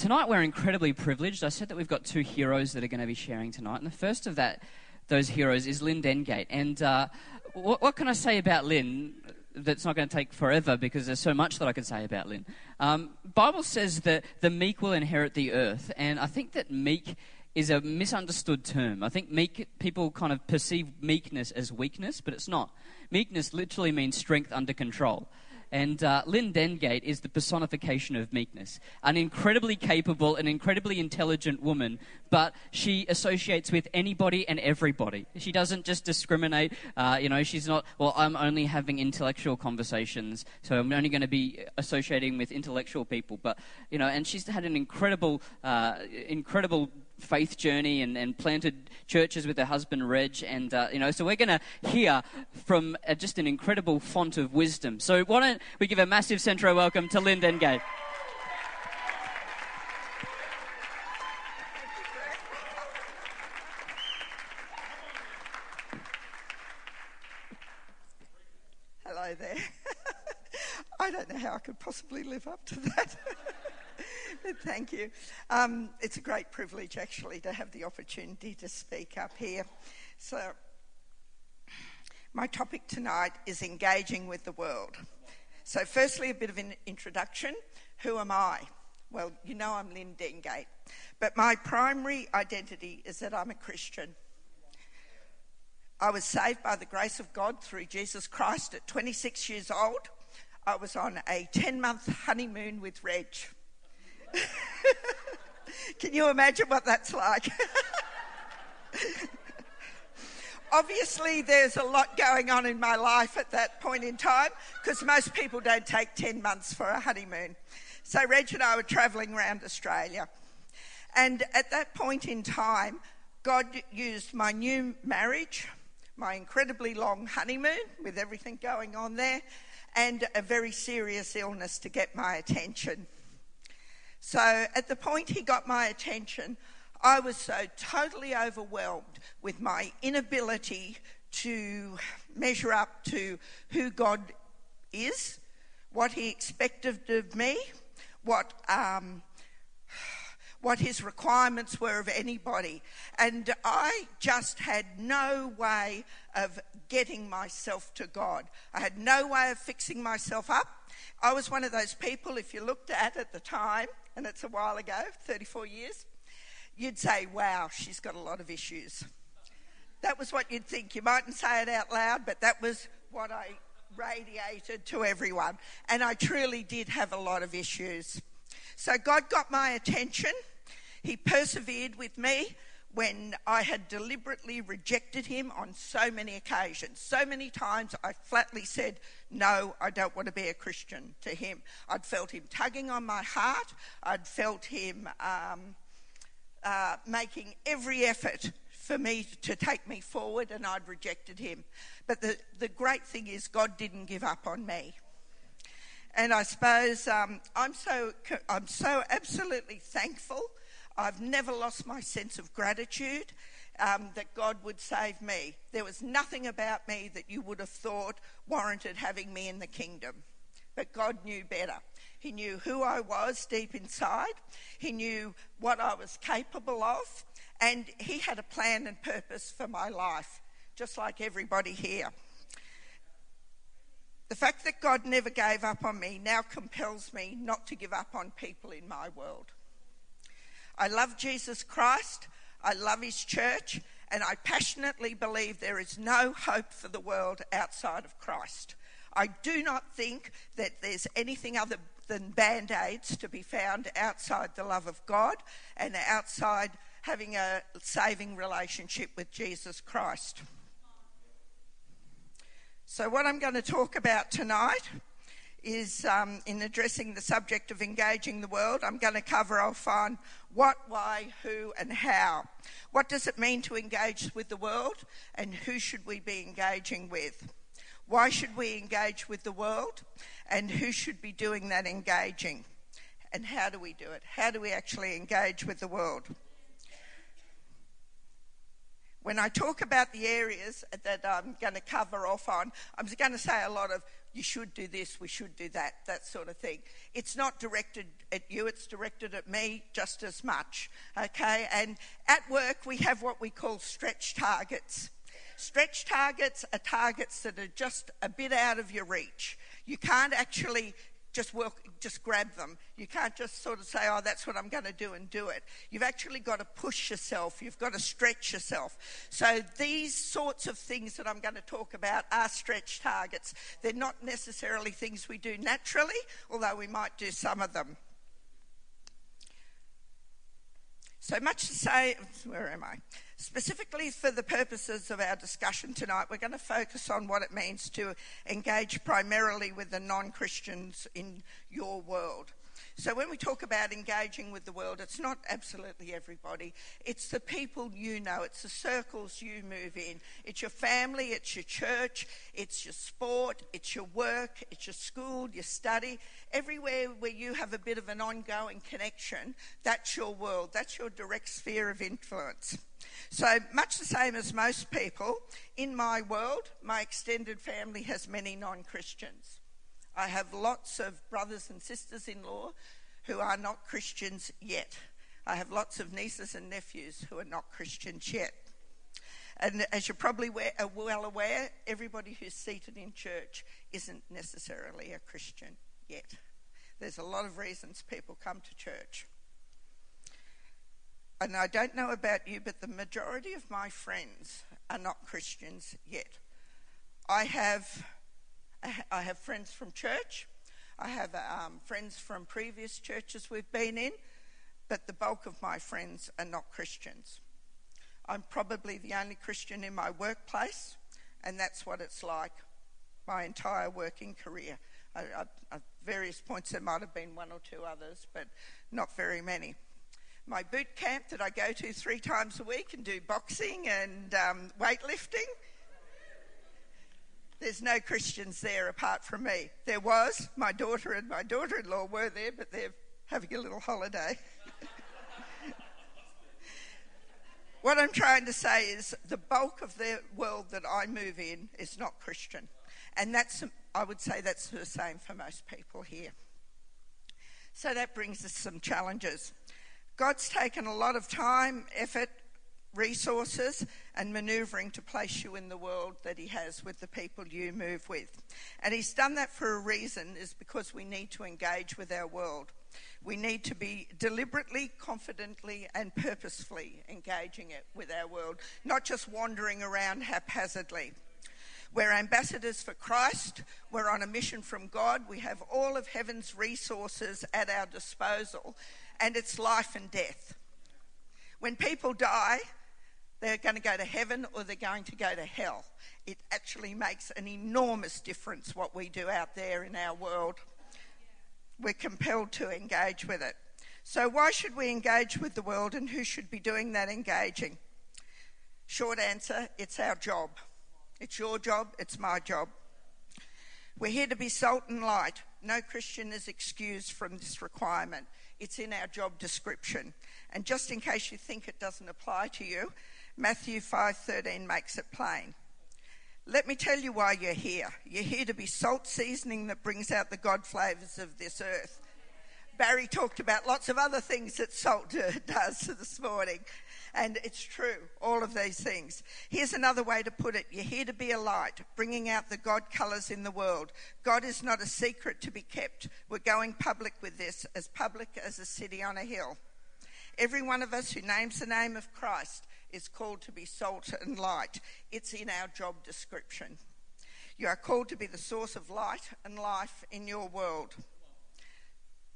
tonight we're incredibly privileged. I said that we've got two heroes that are going to be sharing tonight, and the first of that, those heroes, is Lynn Dengate. And uh, what, what, can I say about Lynn? That's not going to take forever because there's so much that I can say about Lynn. Um, Bible says that the meek will inherit the earth, and I think that meek is a misunderstood term. I think meek people kind of perceive meekness as weakness, but it's not. Meekness literally means strength under control. And uh, Lynn Dengate is the personification of meekness. An incredibly capable, an incredibly intelligent woman, but she associates with anybody and everybody. She doesn't just discriminate. Uh, you know, she's not, well, I'm only having intellectual conversations, so I'm only going to be associating with intellectual people. But, you know, and she's had an incredible, uh, incredible faith journey and, and planted churches with her husband Reg. And, uh, you know, so we're going to hear from uh, just an incredible font of wisdom. So why don't we give a massive centro welcome to Lynn Dengate. Hello there. I don't know how I could possibly live up to that. Thank you. Um, it's a great privilege, actually, to have the opportunity to speak up here. So, my topic tonight is engaging with the world. So, firstly, a bit of an introduction. Who am I? Well, you know I'm Lynn Dengate, but my primary identity is that I'm a Christian. I was saved by the grace of God through Jesus Christ at 26 years old. I was on a 10 month honeymoon with Reg. Can you imagine what that's like? Obviously, there's a lot going on in my life at that point in time because most people don't take 10 months for a honeymoon. So, Reg and I were travelling around Australia. And at that point in time, God used my new marriage, my incredibly long honeymoon with everything going on there, and a very serious illness to get my attention. So at the point he got my attention, I was so totally overwhelmed with my inability to measure up to who God is, what he expected of me, what um, what his requirements were of anybody. And I just had no way of getting myself to God. I had no way of fixing myself up. I was one of those people, if you looked at at the time, and it's a while ago, 34 years, you'd say, wow, she's got a lot of issues. That was what you'd think. You mightn't say it out loud, but that was what I radiated to everyone. And I truly did have a lot of issues. So God got my attention. He persevered with me when I had deliberately rejected him on so many occasions. So many times I flatly said, No, I don't want to be a Christian to him. I'd felt him tugging on my heart, I'd felt him um, uh, making every effort for me to take me forward, and I'd rejected him. But the, the great thing is, God didn't give up on me. And I suppose um, I'm so I'm so absolutely thankful I've never lost my sense of gratitude um, that God would save me. There was nothing about me that you would have thought warranted having me in the kingdom. But God knew better. He knew who I was deep inside, He knew what I was capable of, and He had a plan and purpose for my life, just like everybody here. The fact that God never gave up on me now compels me not to give up on people in my world. I love Jesus Christ, I love his church, and I passionately believe there is no hope for the world outside of Christ. I do not think that there's anything other than band aids to be found outside the love of God and outside having a saving relationship with Jesus Christ. So, what I'm going to talk about tonight is um, in addressing the subject of engaging the world. I'm going to cover off on what, why, who, and how. What does it mean to engage with the world, and who should we be engaging with? Why should we engage with the world, and who should be doing that engaging? And how do we do it? How do we actually engage with the world? When I talk about the areas that I'm going to cover off on, I'm going to say a lot of you should do this, we should do that, that sort of thing. It's not directed at you, it's directed at me just as much. Okay? And at work, we have what we call stretch targets. Stretch targets are targets that are just a bit out of your reach. You can't actually just work, just grab them. You can't just sort of say, oh, that's what I'm going to do and do it. You've actually got to push yourself. You've got to stretch yourself. So these sorts of things that I'm going to talk about are stretch targets. They're not necessarily things we do naturally, although we might do some of them. So much to say, where am I? Specifically, for the purposes of our discussion tonight, we're going to focus on what it means to engage primarily with the non Christians in your world. So, when we talk about engaging with the world, it's not absolutely everybody. It's the people you know, it's the circles you move in. It's your family, it's your church, it's your sport, it's your work, it's your school, your study. Everywhere where you have a bit of an ongoing connection, that's your world, that's your direct sphere of influence. So, much the same as most people, in my world, my extended family has many non Christians. I have lots of brothers and sisters in law who are not Christians yet. I have lots of nieces and nephews who are not Christians yet. And as you're probably uh, well aware, everybody who's seated in church isn't necessarily a Christian yet. There's a lot of reasons people come to church and I don't know about you, but the majority of my friends are not Christians yet. I have, I have friends from church. I have um, friends from previous churches we've been in, but the bulk of my friends are not Christians. I'm probably the only Christian in my workplace, and that's what it's like my entire working career. at various points, there might have been one or two others, but not very many my boot camp that I go to three times a week and do boxing and um, weightlifting. There's no Christians there apart from me. There was, my daughter and my daughter in law were there, but they're having a little holiday. what I'm trying to say is the bulk of the world that I move in is not Christian. And that's, I would say that's the same for most people here. So that brings us some challenges. God's taken a lot of time, effort, resources, and manoeuvring to place you in the world that He has with the people you move with. And He's done that for a reason, is because we need to engage with our world. We need to be deliberately, confidently, and purposefully engaging it with our world, not just wandering around haphazardly. We're ambassadors for Christ. We're on a mission from God. We have all of heaven's resources at our disposal and it's life and death. When people die, they're going to go to heaven or they're going to go to hell. It actually makes an enormous difference what we do out there in our world. We're compelled to engage with it. So, why should we engage with the world and who should be doing that engaging? Short answer it's our job. It's your job, it's my job. We're here to be salt and light. No Christian is excused from this requirement. It's in our job description. And just in case you think it doesn't apply to you, Matthew 5:13 makes it plain. Let me tell you why you're here. You're here to be salt seasoning that brings out the God flavors of this earth. Barry talked about lots of other things that salt does this morning. And it's true, all of these things. Here's another way to put it you're here to be a light, bringing out the God colours in the world. God is not a secret to be kept. We're going public with this, as public as a city on a hill. Every one of us who names the name of Christ is called to be salt and light. It's in our job description. You are called to be the source of light and life in your world.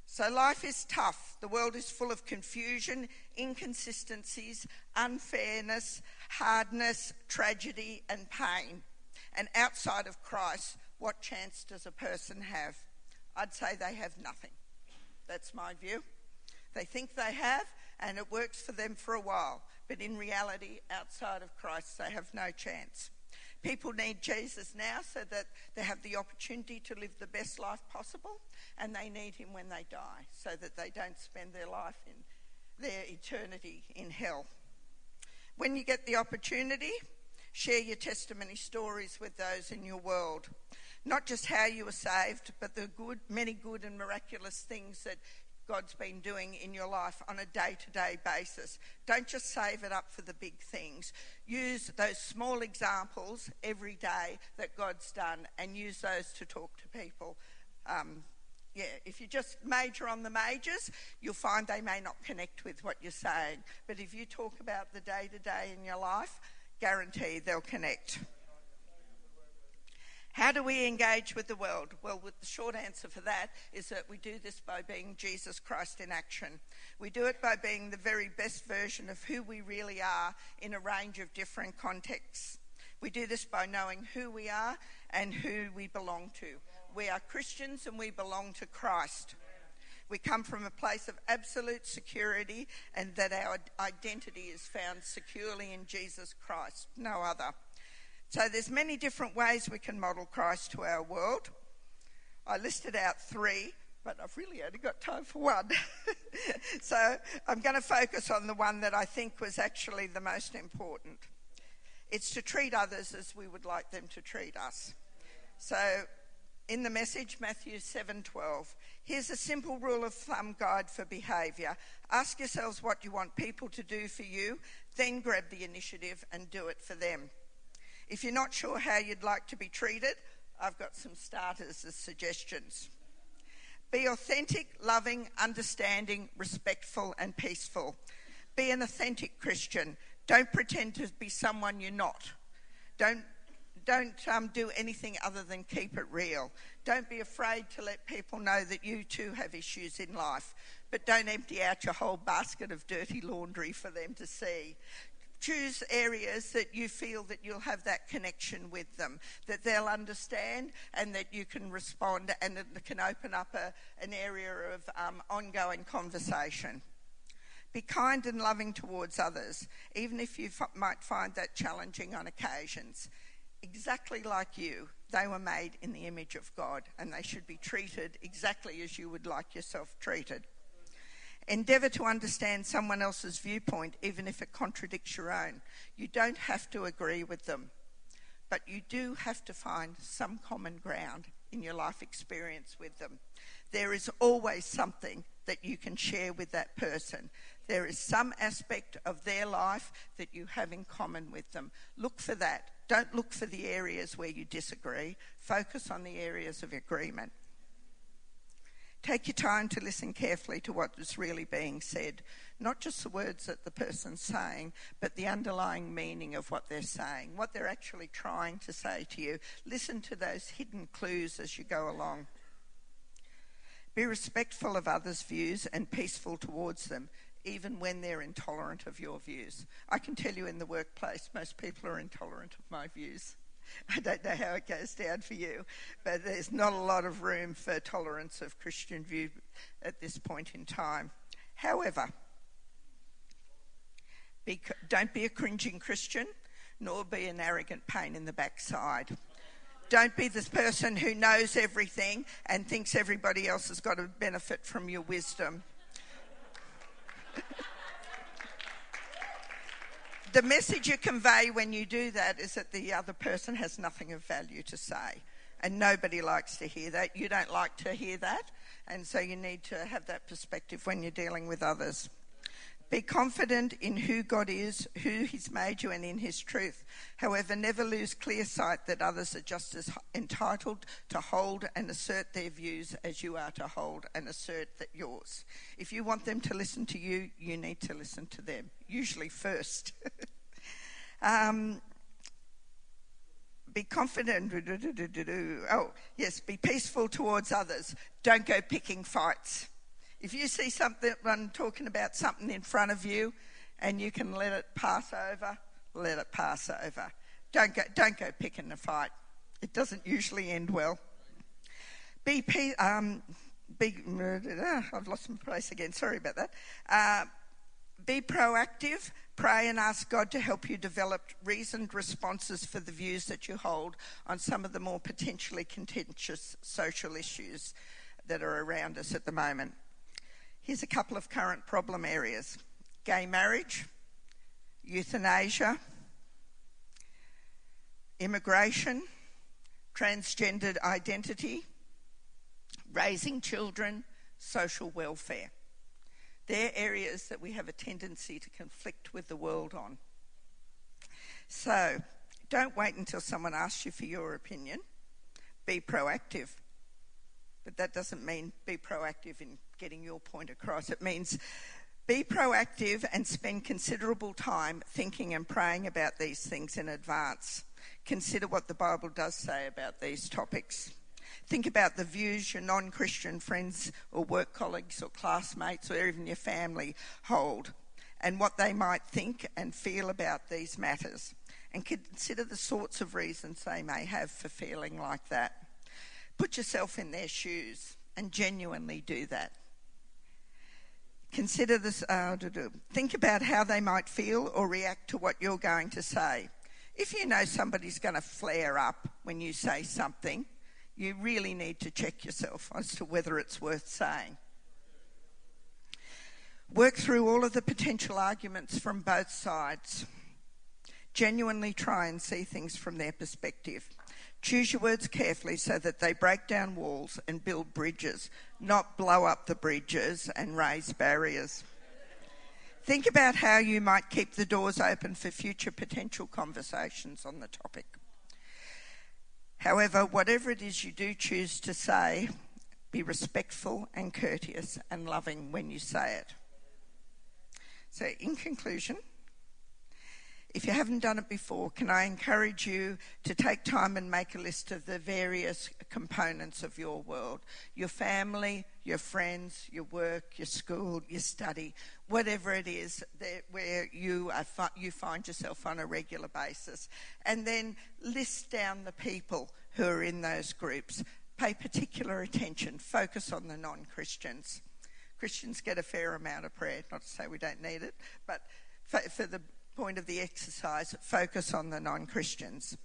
So life is tough. The world is full of confusion, inconsistencies, unfairness, hardness, tragedy, and pain. And outside of Christ, what chance does a person have? I'd say they have nothing. That's my view. They think they have, and it works for them for a while. But in reality, outside of Christ, they have no chance. People need Jesus now so that they have the opportunity to live the best life possible, and they need him when they die so that they don't spend their life in their eternity in hell. When you get the opportunity, share your testimony stories with those in your world. Not just how you were saved, but the good, many good and miraculous things that God's been doing in your life on a day to day basis. Don't just save it up for the big things. Use those small examples every day that God's done and use those to talk to people. Um, yeah, if you just major on the majors, you'll find they may not connect with what you're saying. But if you talk about the day to day in your life, guarantee they'll connect. How do we engage with the world? Well, the short answer for that is that we do this by being Jesus Christ in action. We do it by being the very best version of who we really are in a range of different contexts. We do this by knowing who we are and who we belong to. We are Christians and we belong to Christ. We come from a place of absolute security and that our identity is found securely in Jesus Christ, no other. So there's many different ways we can model Christ to our world. I listed out three, but I've really only got time for one. so I'm going to focus on the one that I think was actually the most important. It's to treat others as we would like them to treat us. So in the message Matthew 7:12, here's a simple rule of thumb guide for behavior. Ask yourselves what you want people to do for you, then grab the initiative and do it for them. If you're not sure how you'd like to be treated, I've got some starters as suggestions. Be authentic, loving, understanding, respectful, and peaceful. Be an authentic Christian. Don't pretend to be someone you're not. Don't, don't um, do anything other than keep it real. Don't be afraid to let people know that you too have issues in life, but don't empty out your whole basket of dirty laundry for them to see choose areas that you feel that you'll have that connection with them, that they'll understand and that you can respond and it can open up a, an area of um, ongoing conversation. Be kind and loving towards others, even if you f- might find that challenging on occasions. Exactly like you, they were made in the image of God and they should be treated exactly as you would like yourself treated. Endeavour to understand someone else's viewpoint, even if it contradicts your own. You don't have to agree with them, but you do have to find some common ground in your life experience with them. There is always something that you can share with that person. There is some aspect of their life that you have in common with them. Look for that. Don't look for the areas where you disagree. Focus on the areas of agreement. Take your time to listen carefully to what is really being said. Not just the words that the person's saying, but the underlying meaning of what they're saying, what they're actually trying to say to you. Listen to those hidden clues as you go along. Be respectful of others' views and peaceful towards them, even when they're intolerant of your views. I can tell you in the workplace, most people are intolerant of my views. I don't know how it goes down for you, but there's not a lot of room for tolerance of Christian view at this point in time. However, be, don't be a cringing Christian, nor be an arrogant pain in the backside. Don't be this person who knows everything and thinks everybody else has got to benefit from your wisdom. the message you convey when you do that is that the other person has nothing of value to say. And nobody likes to hear that. You don't like to hear that. And so you need to have that perspective when you're dealing with others. Be confident in who God is, who He's made you, and in His truth. However, never lose clear sight that others are just as entitled to hold and assert their views as you are to hold and assert that yours. If you want them to listen to you, you need to listen to them, usually first. um, be confident. Oh, yes, be peaceful towards others. Don't go picking fights. If you see someone talking about something in front of you and you can let it pass over, let it pass over. Don't go, don't go picking a fight. It doesn't usually end well. Um, be I've lost my place again. Sorry about that. Uh, be proactive. Pray and ask God to help you develop reasoned responses for the views that you hold on some of the more potentially contentious social issues that are around us at the moment. Here's a couple of current problem areas gay marriage, euthanasia, immigration, transgendered identity, raising children, social welfare. They're areas that we have a tendency to conflict with the world on. So, don't wait until someone asks you for your opinion. Be proactive. But that doesn't mean be proactive in getting your point across. It means be proactive and spend considerable time thinking and praying about these things in advance. Consider what the Bible does say about these topics. Think about the views your non Christian friends or work colleagues or classmates or even your family hold and what they might think and feel about these matters. And consider the sorts of reasons they may have for feeling like that. Put yourself in their shoes and genuinely do that. Consider this, uh, think about how they might feel or react to what you're going to say. If you know somebody's going to flare up when you say something, you really need to check yourself as to whether it's worth saying. Work through all of the potential arguments from both sides. Genuinely try and see things from their perspective. Choose your words carefully so that they break down walls and build bridges, not blow up the bridges and raise barriers. Think about how you might keep the doors open for future potential conversations on the topic. However, whatever it is you do choose to say, be respectful and courteous and loving when you say it. So, in conclusion, if you haven't done it before, can I encourage you to take time and make a list of the various components of your world your family, your friends, your work, your school, your study, whatever it is where you, are, you find yourself on a regular basis. And then list down the people who are in those groups. Pay particular attention, focus on the non Christians. Christians get a fair amount of prayer, not to say we don't need it, but for, for the point of the exercise, focus on the non Christians.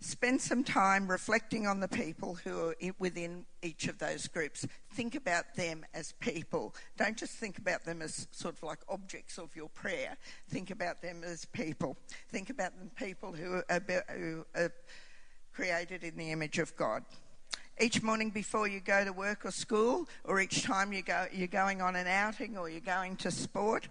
Spend some time reflecting on the people who are within each of those groups. Think about them as people. Don't just think about them as sort of like objects of your prayer. Think about them as people. Think about them people who are, who are created in the image of God. Each morning before you go to work or school, or each time you go, you're going on an outing or you're going to sport,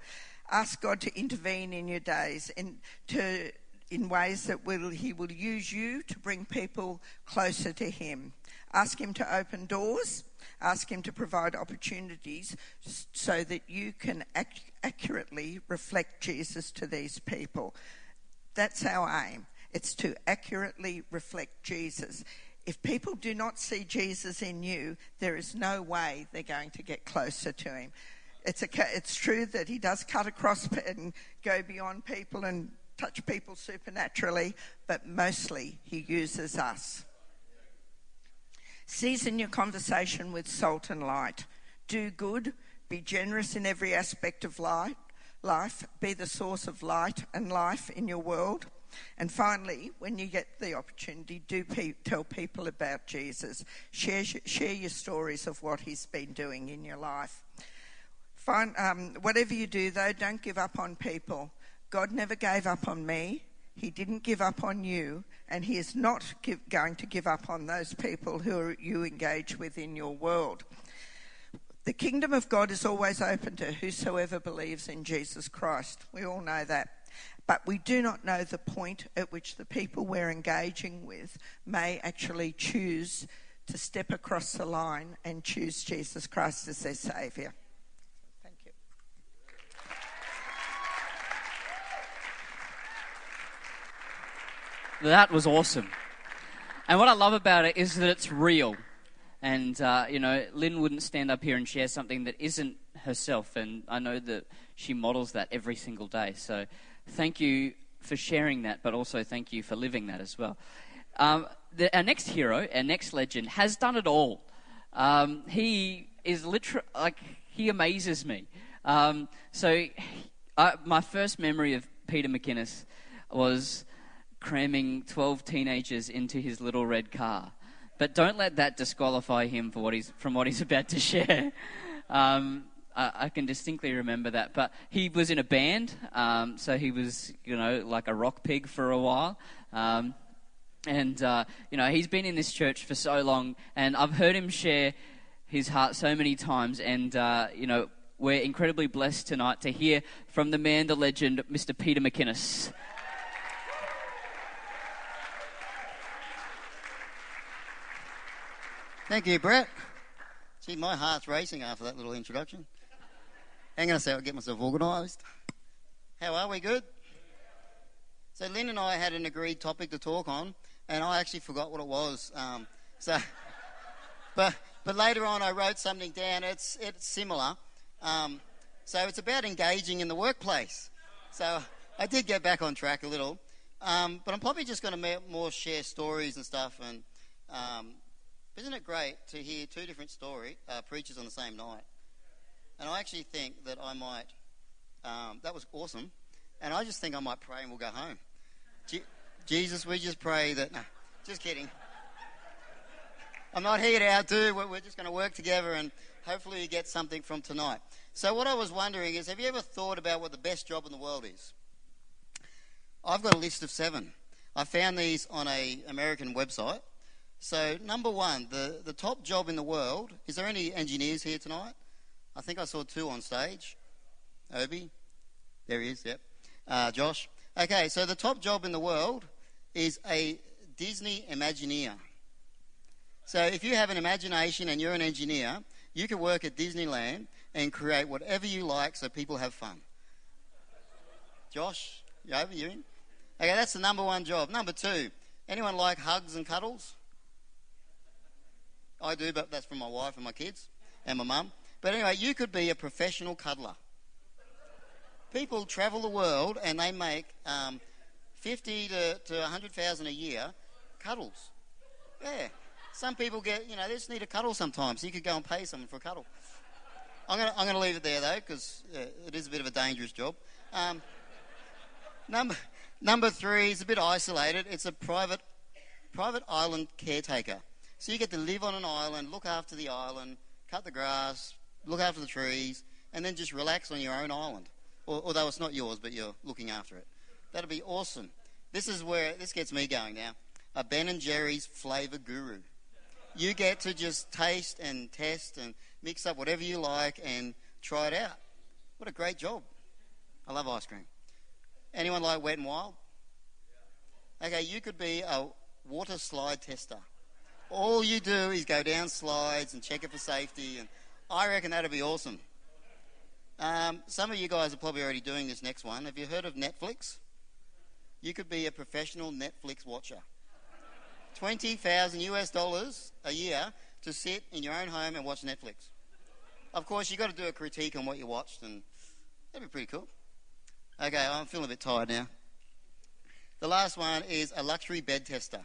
ask God to intervene in your days and to in ways that will, He will use you to bring people closer to Him. Ask Him to open doors. Ask Him to provide opportunities so that you can ac- accurately reflect Jesus to these people. That's our aim. It's to accurately reflect Jesus. If people do not see Jesus in you, there is no way they're going to get closer to Him it's, a, it's true that he does cut across and go beyond people and touch people supernaturally, but mostly he uses us. Season your conversation with salt and light. Do good, be generous in every aspect of life, life, be the source of light and life in your world. And finally, when you get the opportunity, do pe- tell people about Jesus. Share, share your stories of what he's been doing in your life. Find, um, whatever you do, though, don't give up on people. God never gave up on me. He didn't give up on you, and He is not give, going to give up on those people who you engage with in your world. The kingdom of God is always open to whosoever believes in Jesus Christ. We all know that. But we do not know the point at which the people we're engaging with may actually choose to step across the line and choose Jesus Christ as their Saviour. That was awesome. And what I love about it is that it's real. And, uh, you know, Lynn wouldn't stand up here and share something that isn't herself. And I know that she models that every single day. So thank you for sharing that, but also thank you for living that as well. Um, the, our next hero, our next legend, has done it all. Um, he is literally, like, he amazes me. Um, so, I, my first memory of Peter McInnes was cramming 12 teenagers into his little red car. But don't let that disqualify him for what he's, from what he's about to share. Um, I, I, can distinctly remember that. But he was in a band, um, so he was, you know, like a rock pig for a while. Um, And, uh, you know, he's been in this church for so long, and I've heard him share his heart so many times. And, uh, you know, we're incredibly blessed tonight to hear from the man, the legend, Mr. Peter McInnes. Thank you, Brett. See, my heart's racing after that little introduction. Hang on a second, I'll get myself organised. How are we? Good? So, Lynn and I had an agreed topic to talk on, and I actually forgot what it was. Um, so, but, but later on, I wrote something down. It's, it's similar. Um, so, it's about engaging in the workplace. So, I did get back on track a little. Um, but I'm probably just going to more share stories and stuff and um, isn't it great to hear two different story uh, preachers on the same night? And I actually think that I might. Um, that was awesome, and I just think I might pray and we'll go home. Je- Jesus, we just pray that. No, just kidding. I'm not here to outdo. We're just going to work together, and hopefully you get something from tonight. So, what I was wondering is, have you ever thought about what the best job in the world is? I've got a list of seven. I found these on a American website, so, number one, the, the top job in the world. Is there any engineers here tonight? I think I saw two on stage. Obi? There he is, yep. Uh, Josh? Okay, so the top job in the world is a Disney Imagineer. So, if you have an imagination and you're an engineer, you can work at Disneyland and create whatever you like so people have fun. Josh? You over? You in? Okay, that's the number one job. Number two, anyone like hugs and cuddles? I do, but that's from my wife and my kids and my mum. But anyway, you could be a professional cuddler. People travel the world and they make um, 50 to, to 100,000 a year cuddles. Yeah. Some people get, you know, they just need a cuddle sometimes. You could go and pay someone for a cuddle. I'm going to I'm gonna leave it there, though, because uh, it is a bit of a dangerous job. Um, number, number three is a bit isolated. It's a private, private island caretaker. So you get to live on an island, look after the island, cut the grass, look after the trees, and then just relax on your own island. Although it's not yours, but you're looking after it. That'd be awesome. This is where this gets me going now. A Ben and Jerry's flavor guru. You get to just taste and test and mix up whatever you like and try it out. What a great job. I love ice cream. Anyone like Wet and Wild? Okay, you could be a water slide tester all you do is go down slides and check it for safety, and I reckon that'd be awesome. Um, some of you guys are probably already doing this next one. Have you heard of Netflix? You could be a professional Netflix watcher. 20,000 US dollars a year to sit in your own home and watch Netflix. Of course, you've got to do a critique on what you watched, and that'd be pretty cool. Okay, I'm feeling a bit tired now. The last one is a luxury bed tester.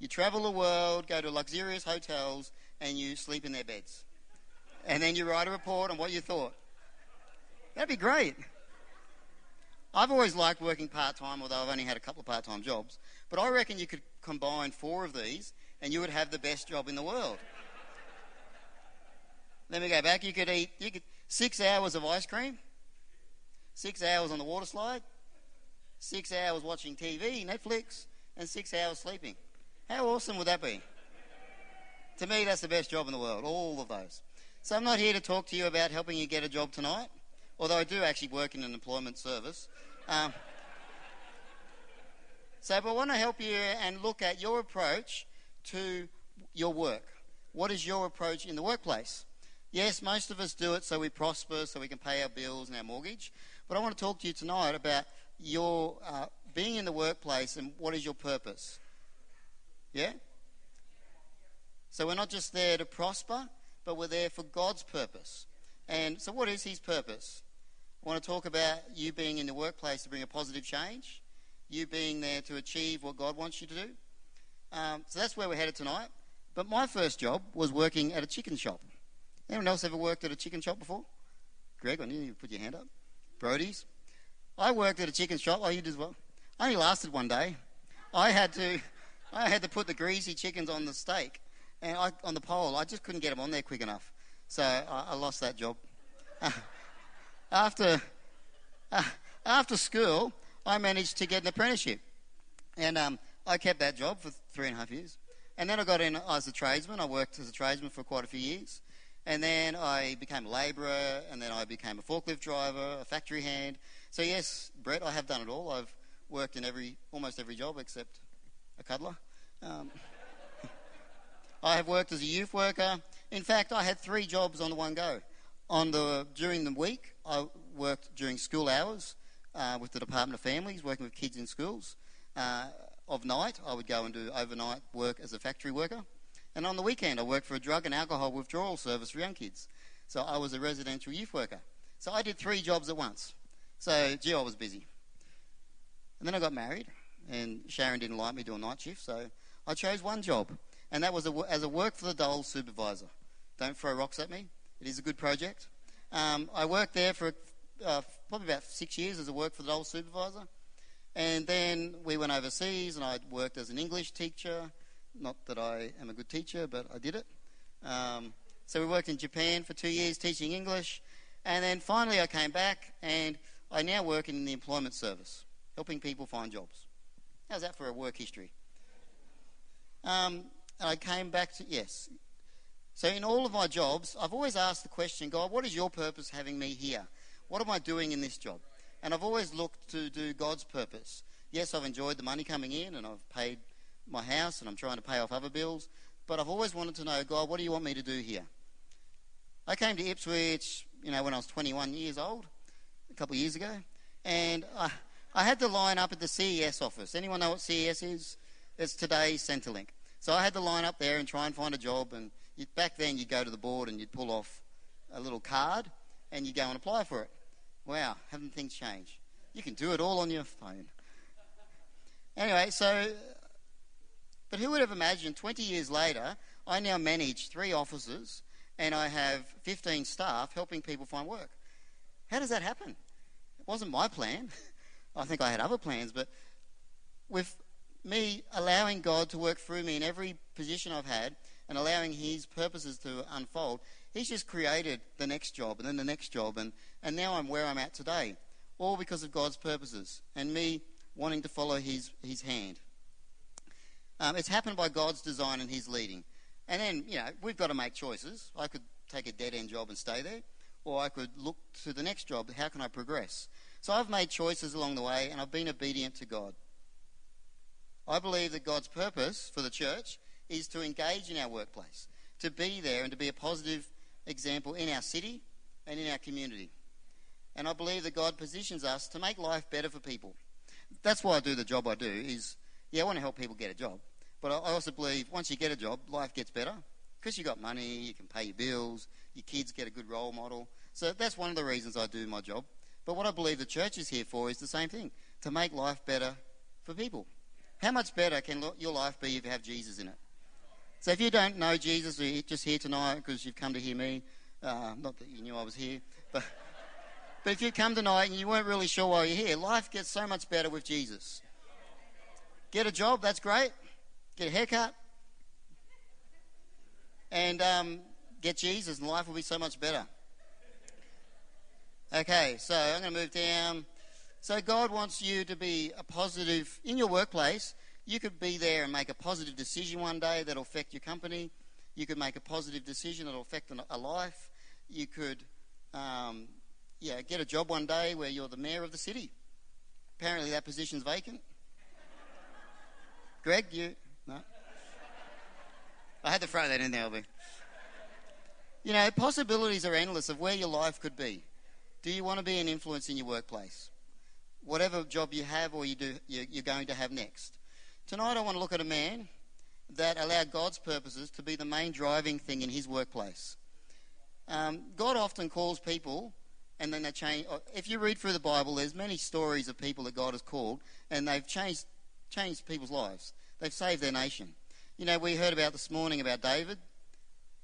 You travel the world, go to luxurious hotels, and you sleep in their beds. And then you write a report on what you thought. That'd be great. I've always liked working part time, although I've only had a couple of part time jobs. But I reckon you could combine four of these and you would have the best job in the world. Let me go back. You could eat you could, six hours of ice cream, six hours on the water slide, six hours watching TV, Netflix, and six hours sleeping. How awesome would that be? To me, that's the best job in the world, all of those. So I'm not here to talk to you about helping you get a job tonight, although I do actually work in an employment service. Um, so, but I want to help you and look at your approach to your work. What is your approach in the workplace? Yes, most of us do it so we prosper, so we can pay our bills and our mortgage. But I want to talk to you tonight about your uh, being in the workplace and what is your purpose. Yeah? So we're not just there to prosper, but we're there for God's purpose. And so, what is His purpose? I want to talk about you being in the workplace to bring a positive change, you being there to achieve what God wants you to do. Um, so that's where we're headed tonight. But my first job was working at a chicken shop. Anyone else ever worked at a chicken shop before? Greg, I knew you put your hand up. Brody's. I worked at a chicken shop. Oh, you did as well. I only lasted one day. I had to. I had to put the greasy chickens on the steak and I, on the pole. I just couldn't get them on there quick enough, so I, I lost that job. after uh, after school, I managed to get an apprenticeship, and um, I kept that job for three and a half years. And then I got in as a tradesman. I worked as a tradesman for quite a few years. And then I became a labourer, and then I became a forklift driver, a factory hand. So yes, Brett, I have done it all. I've worked in every, almost every job except a cuddler. Um, I have worked as a youth worker. In fact, I had three jobs on the one go. On the during the week, I worked during school hours uh, with the Department of Families, working with kids in schools. Uh, of night, I would go and do overnight work as a factory worker. And on the weekend, I worked for a drug and alcohol withdrawal service for young kids. So I was a residential youth worker. So I did three jobs at once. So, gee, I was busy. And then I got married, and Sharon didn't like me doing night shift, so I chose one job, and that was a, as a work for the dole supervisor. Don't throw rocks at me. It is a good project. Um, I worked there for uh, probably about six years as a work for the dole supervisor. And then we went overseas, and I worked as an English teacher. Not that I am a good teacher, but I did it. Um, so we worked in Japan for two years teaching English. And then finally I came back, and I now work in the employment service, helping people find jobs. How's that for a work history? Um, and I came back to, yes. So in all of my jobs, I've always asked the question, God, what is your purpose having me here? What am I doing in this job? And I've always looked to do God's purpose. Yes, I've enjoyed the money coming in and I've paid my house and I'm trying to pay off other bills, but I've always wanted to know, God, what do you want me to do here? I came to Ipswich, you know, when I was 21 years old, a couple of years ago, and I, I had to line up at the CES office. Anyone know what CES is? It's today's Centrelink. So I had to line up there and try and find a job. And you, back then, you'd go to the board and you'd pull off a little card and you'd go and apply for it. Wow, haven't things changed? You can do it all on your phone. Anyway, so, but who would have imagined 20 years later, I now manage three offices and I have 15 staff helping people find work. How does that happen? It wasn't my plan. I think I had other plans, but with me allowing God to work through me in every position I've had and allowing His purposes to unfold, He's just created the next job and then the next job, and, and now I'm where I'm at today. All because of God's purposes and me wanting to follow His, his hand. Um, it's happened by God's design and His leading. And then, you know, we've got to make choices. I could take a dead end job and stay there, or I could look to the next job. How can I progress? So I've made choices along the way and I've been obedient to God. I believe that God's purpose for the church is to engage in our workplace, to be there and to be a positive example in our city and in our community. And I believe that God positions us to make life better for people. That's why I do the job I do is, yeah, I want to help people get a job. But I also believe once you get a job, life gets better because you got money, you can pay your bills, your kids get a good role model. So that's one of the reasons I do my job. But what I believe the church is here for is the same thing to make life better for people. How much better can your life be if you have Jesus in it? So if you don't know Jesus, or you're just here tonight because you've come to hear me, uh, not that you knew I was here, but, but if you come tonight and you weren't really sure why you're here, life gets so much better with Jesus. Get a job, that's great. Get a haircut. And um, get Jesus, and life will be so much better. Okay, so I'm going to move down. So God wants you to be a positive in your workplace. You could be there and make a positive decision one day that'll affect your company. You could make a positive decision that'll affect a life. You could, um, yeah, get a job one day where you're the mayor of the city. Apparently, that position's vacant. Greg, you no. I had to throw that in there, Albie. You know, possibilities are endless of where your life could be. Do you want to be an influence in your workplace? Whatever job you have or you do, you're going to have next. Tonight, I want to look at a man that allowed God's purposes to be the main driving thing in his workplace. Um, God often calls people, and then they change. Uh, if you read through the Bible, there's many stories of people that God has called, and they've changed changed people's lives. They've saved their nation. You know, we heard about this morning about David.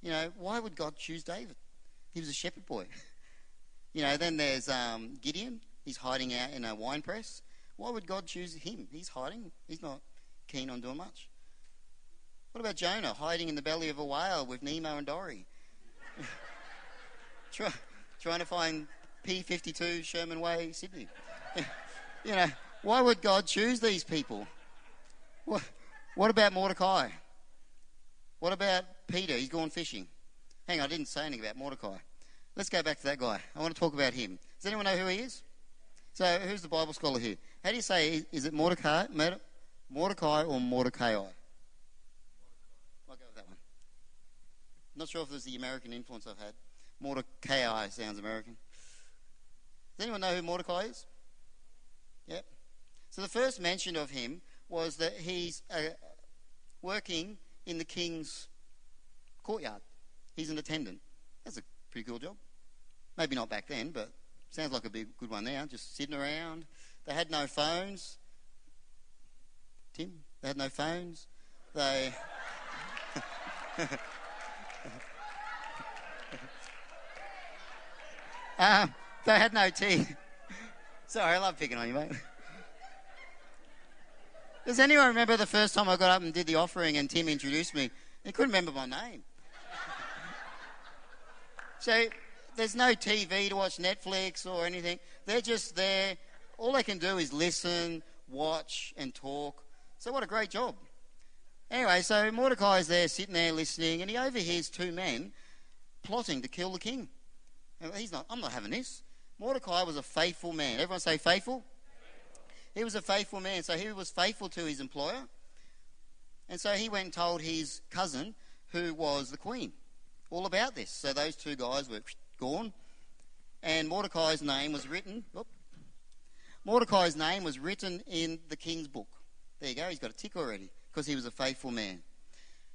You know, why would God choose David? He was a shepherd boy. You know, then there's um, Gideon. He's hiding out in a wine press. Why would God choose him? He's hiding. He's not keen on doing much. What about Jonah hiding in the belly of a whale with Nemo and Dory? Try, trying to find P52 Sherman Way, Sydney. you know, why would God choose these people? What, What about Mordecai? What about Peter? He's gone fishing. Hang on, I didn't say anything about Mordecai. Let's go back to that guy. I want to talk about him. Does anyone know who he is? So, who's the Bible scholar here? How do you say, is it Mordecai, Mordecai or Mordecai? I'll go with that one. Not sure if there's the American influence I've had. Mordecai sounds American. Does anyone know who Mordecai is? Yep. So the first mention of him was that he's uh, working in the king's courtyard. He's an attendant. That's a pretty cool job. Maybe not back then, but sounds like a big, good one now. Just sitting around. They had no phones. Tim, they had no phones. They. um, they had no tea. Sorry, I love picking on you, mate. Does anyone remember the first time I got up and did the offering and Tim introduced me? He couldn't remember my name. so there's no TV to watch Netflix or anything. They're just there. All they can do is listen, watch, and talk. So what a great job. Anyway, so Mordecai is there sitting there listening, and he overhears two men plotting to kill the king. He's not, I'm not having this. Mordecai was a faithful man. Everyone say faithful? He was a faithful man, so he was faithful to his employer. And so he went and told his cousin, who was the queen, all about this. So those two guys were gone. And Mordecai's name was written. Whoop, Mordecai's name was written in the king's book. There you go, he's got a tick already because he was a faithful man.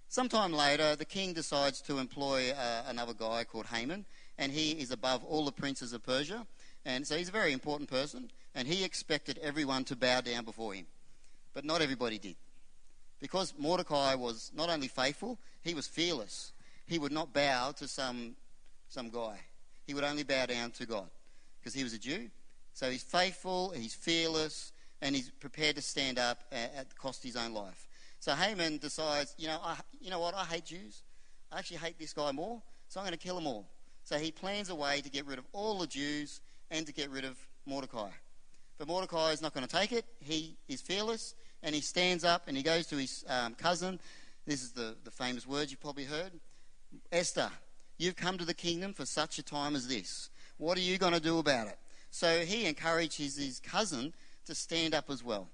Sometime later, the king decides to employ uh, another guy called Haman, and he is above all the princes of Persia. And so he's a very important person and he expected everyone to bow down before him. But not everybody did. Because Mordecai was not only faithful, he was fearless. He would not bow to some, some guy. He would only bow down to God because he was a Jew. So he's faithful, he's fearless, and he's prepared to stand up at, the cost of his own life. So Haman decides, you know, I, you know what? I hate Jews. I actually hate this guy more, so I'm going to kill them all. So he plans a way to get rid of all the Jews and to get rid of Mordecai. But Mordecai is not going to take it. He is fearless and he stands up and he goes to his um, cousin. This is the, the famous words you've probably heard Esther, you've come to the kingdom for such a time as this. What are you going to do about it? So he encourages his cousin to stand up as well.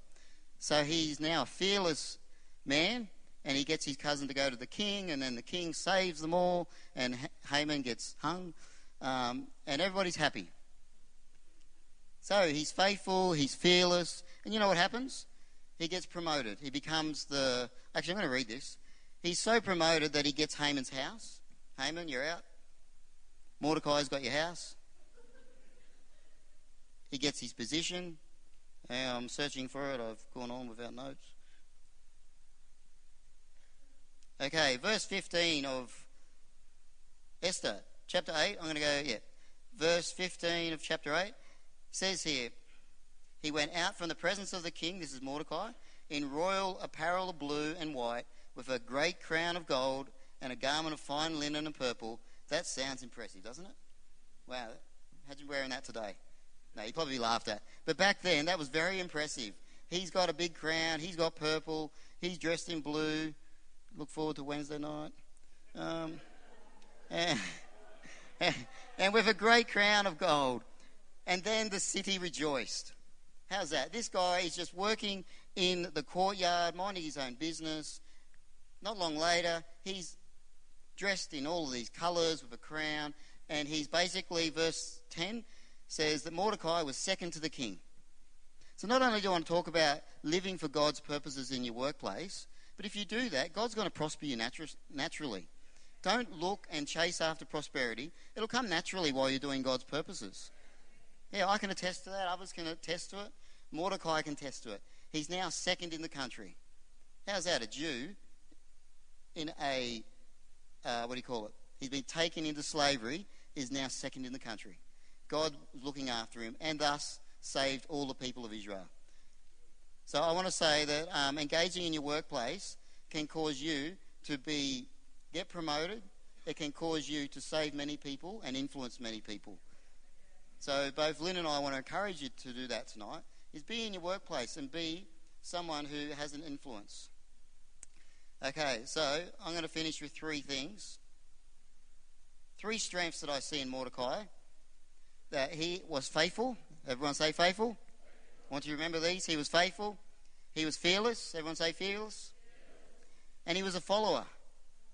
So he's now a fearless man and he gets his cousin to go to the king, and then the king saves them all, and Haman gets hung, um, and everybody's happy. So he's faithful, he's fearless, and you know what happens? He gets promoted. He becomes the. Actually, I'm going to read this. He's so promoted that he gets Haman's house. Haman, you're out. Mordecai's got your house. He gets his position. I'm searching for it. I've gone on without notes. Okay, verse 15 of Esther, chapter 8. I'm going to go, yeah. Verse 15 of chapter 8 says here, he went out from the presence of the king, this is Mordecai, in royal apparel of blue and white, with a great crown of gold and a garment of fine linen and purple. That sounds impressive, doesn't it? Wow, imagine wearing that today. No, he probably laughed at. But back then, that was very impressive. He's got a big crown, he's got purple, he's dressed in blue. Look forward to Wednesday night. Um, and, and with a great crown of gold and then the city rejoiced. How's that? This guy is just working in the courtyard, minding his own business. Not long later, he's dressed in all of these colours with a crown, and he's basically, verse 10 says that Mordecai was second to the king. So not only do I want to talk about living for God's purposes in your workplace, but if you do that, God's going to prosper you natu- naturally. Don't look and chase after prosperity. It'll come naturally while you're doing God's purposes. Yeah, I can attest to that. Others can attest to it. Mordecai can attest to it. He's now second in the country. How's that? A Jew in a, uh, what do you call it? He's been taken into slavery, is now second in the country. God was looking after him and thus saved all the people of Israel. So I want to say that um, engaging in your workplace can cause you to be get promoted. It can cause you to save many people and influence many people. So both Lynn and I want to encourage you to do that tonight, is be in your workplace and be someone who has an influence. Okay, so I'm going to finish with three things. Three strengths that I see in Mordecai. That he was faithful. Everyone say faithful. Want you to remember these? He was faithful. He was fearless. Everyone say fearless. And he was a follower.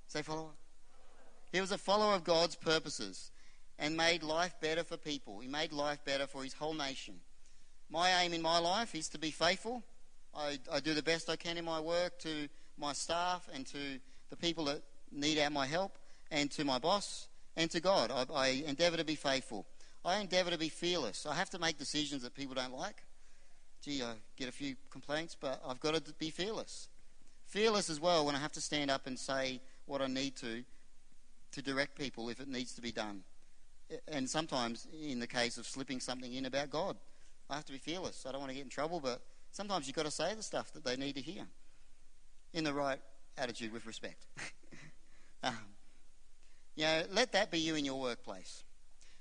Say follower. He was a follower of God's purposes and made life better for people. He made life better for his whole nation. My aim in my life is to be faithful. I, I do the best I can in my work to my staff and to the people that need out my help and to my boss and to God. I, I endeavour to be faithful. I endeavour to be fearless. I have to make decisions that people don't like. Gee, I get a few complaints, but I've got to be fearless. Fearless as well when I have to stand up and say what I need to to direct people if it needs to be done. And sometimes, in the case of slipping something in about God, I have to be fearless. I don't want to get in trouble, but sometimes you've got to say the stuff that they need to hear in the right attitude with respect. um, you know, let that be you in your workplace.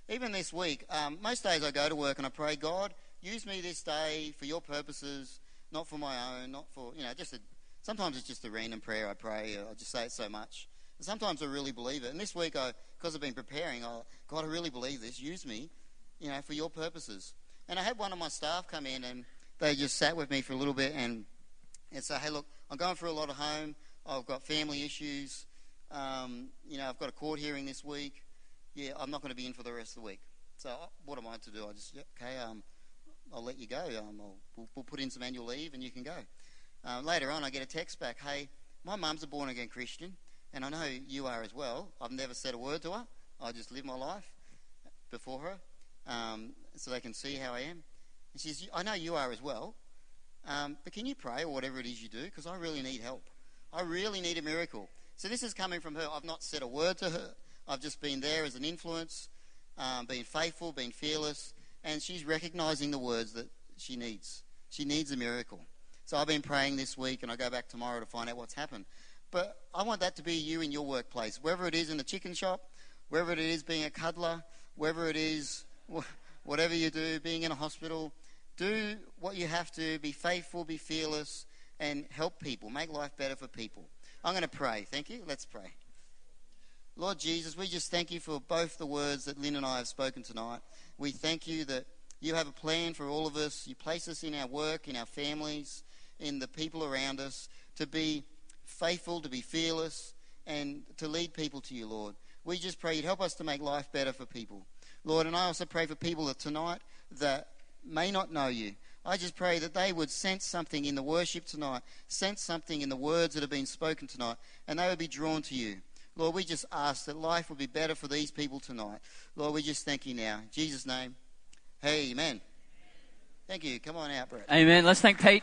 Even this week, um, most days I go to work and I pray, God, use me this day for your purposes, not for my own, not for, you know, just a, sometimes it's just a random prayer I pray. I just say it so much. And sometimes I really believe it. And this week, I, because I've been preparing, I, God, I really believe this. Use me, you know, for your purposes. And I had one of my staff come in and they just sat with me for a little bit and, and say, hey, look, I'm going through a lot of home. I've got family issues. Um, you know, I've got a court hearing this week. Yeah, I'm not going to be in for the rest of the week. So uh, what am I to do? I just, yeah, okay, um, I'll let you go. Um, we'll, we'll, put in some annual leave and you can go. Uh, later on, I get a text back, hey, my mum's a born again Christian, and I know you are as well. I've never said a word to her. I just live my life before her um, so they can see how I am. And she says, I know you are as well. Um, but can you pray or whatever it is you do? Because I really need help. I really need a miracle. So this is coming from her. I've not said a word to her. I've just been there as an influence, um, being faithful, being fearless, and she's recognizing the words that she needs. She needs a miracle. So I've been praying this week, and I go back tomorrow to find out what's happened. But I want that to be you in your workplace, whether it is in the chicken shop, whether it is being a cuddler, whether it is whatever you do, being in a hospital, do what you have to, be faithful, be fearless, and help people, make life better for people. I'm going to pray. Thank you. Let's pray. Lord Jesus, we just thank you for both the words that Lynn and I have spoken tonight. We thank you that you have a plan for all of us. You place us in our work, in our families, in the people around us to be faithful, to be fearless, and to lead people to you, Lord. We just pray you'd help us to make life better for people. Lord, and I also pray for people that tonight that may not know you. I just pray that they would sense something in the worship tonight, sense something in the words that have been spoken tonight, and they would be drawn to you. Lord, we just ask that life would be better for these people tonight. Lord, we just thank you now. In Jesus' name, amen. Thank you. Come on out, Brett. Amen. Let's thank Pete.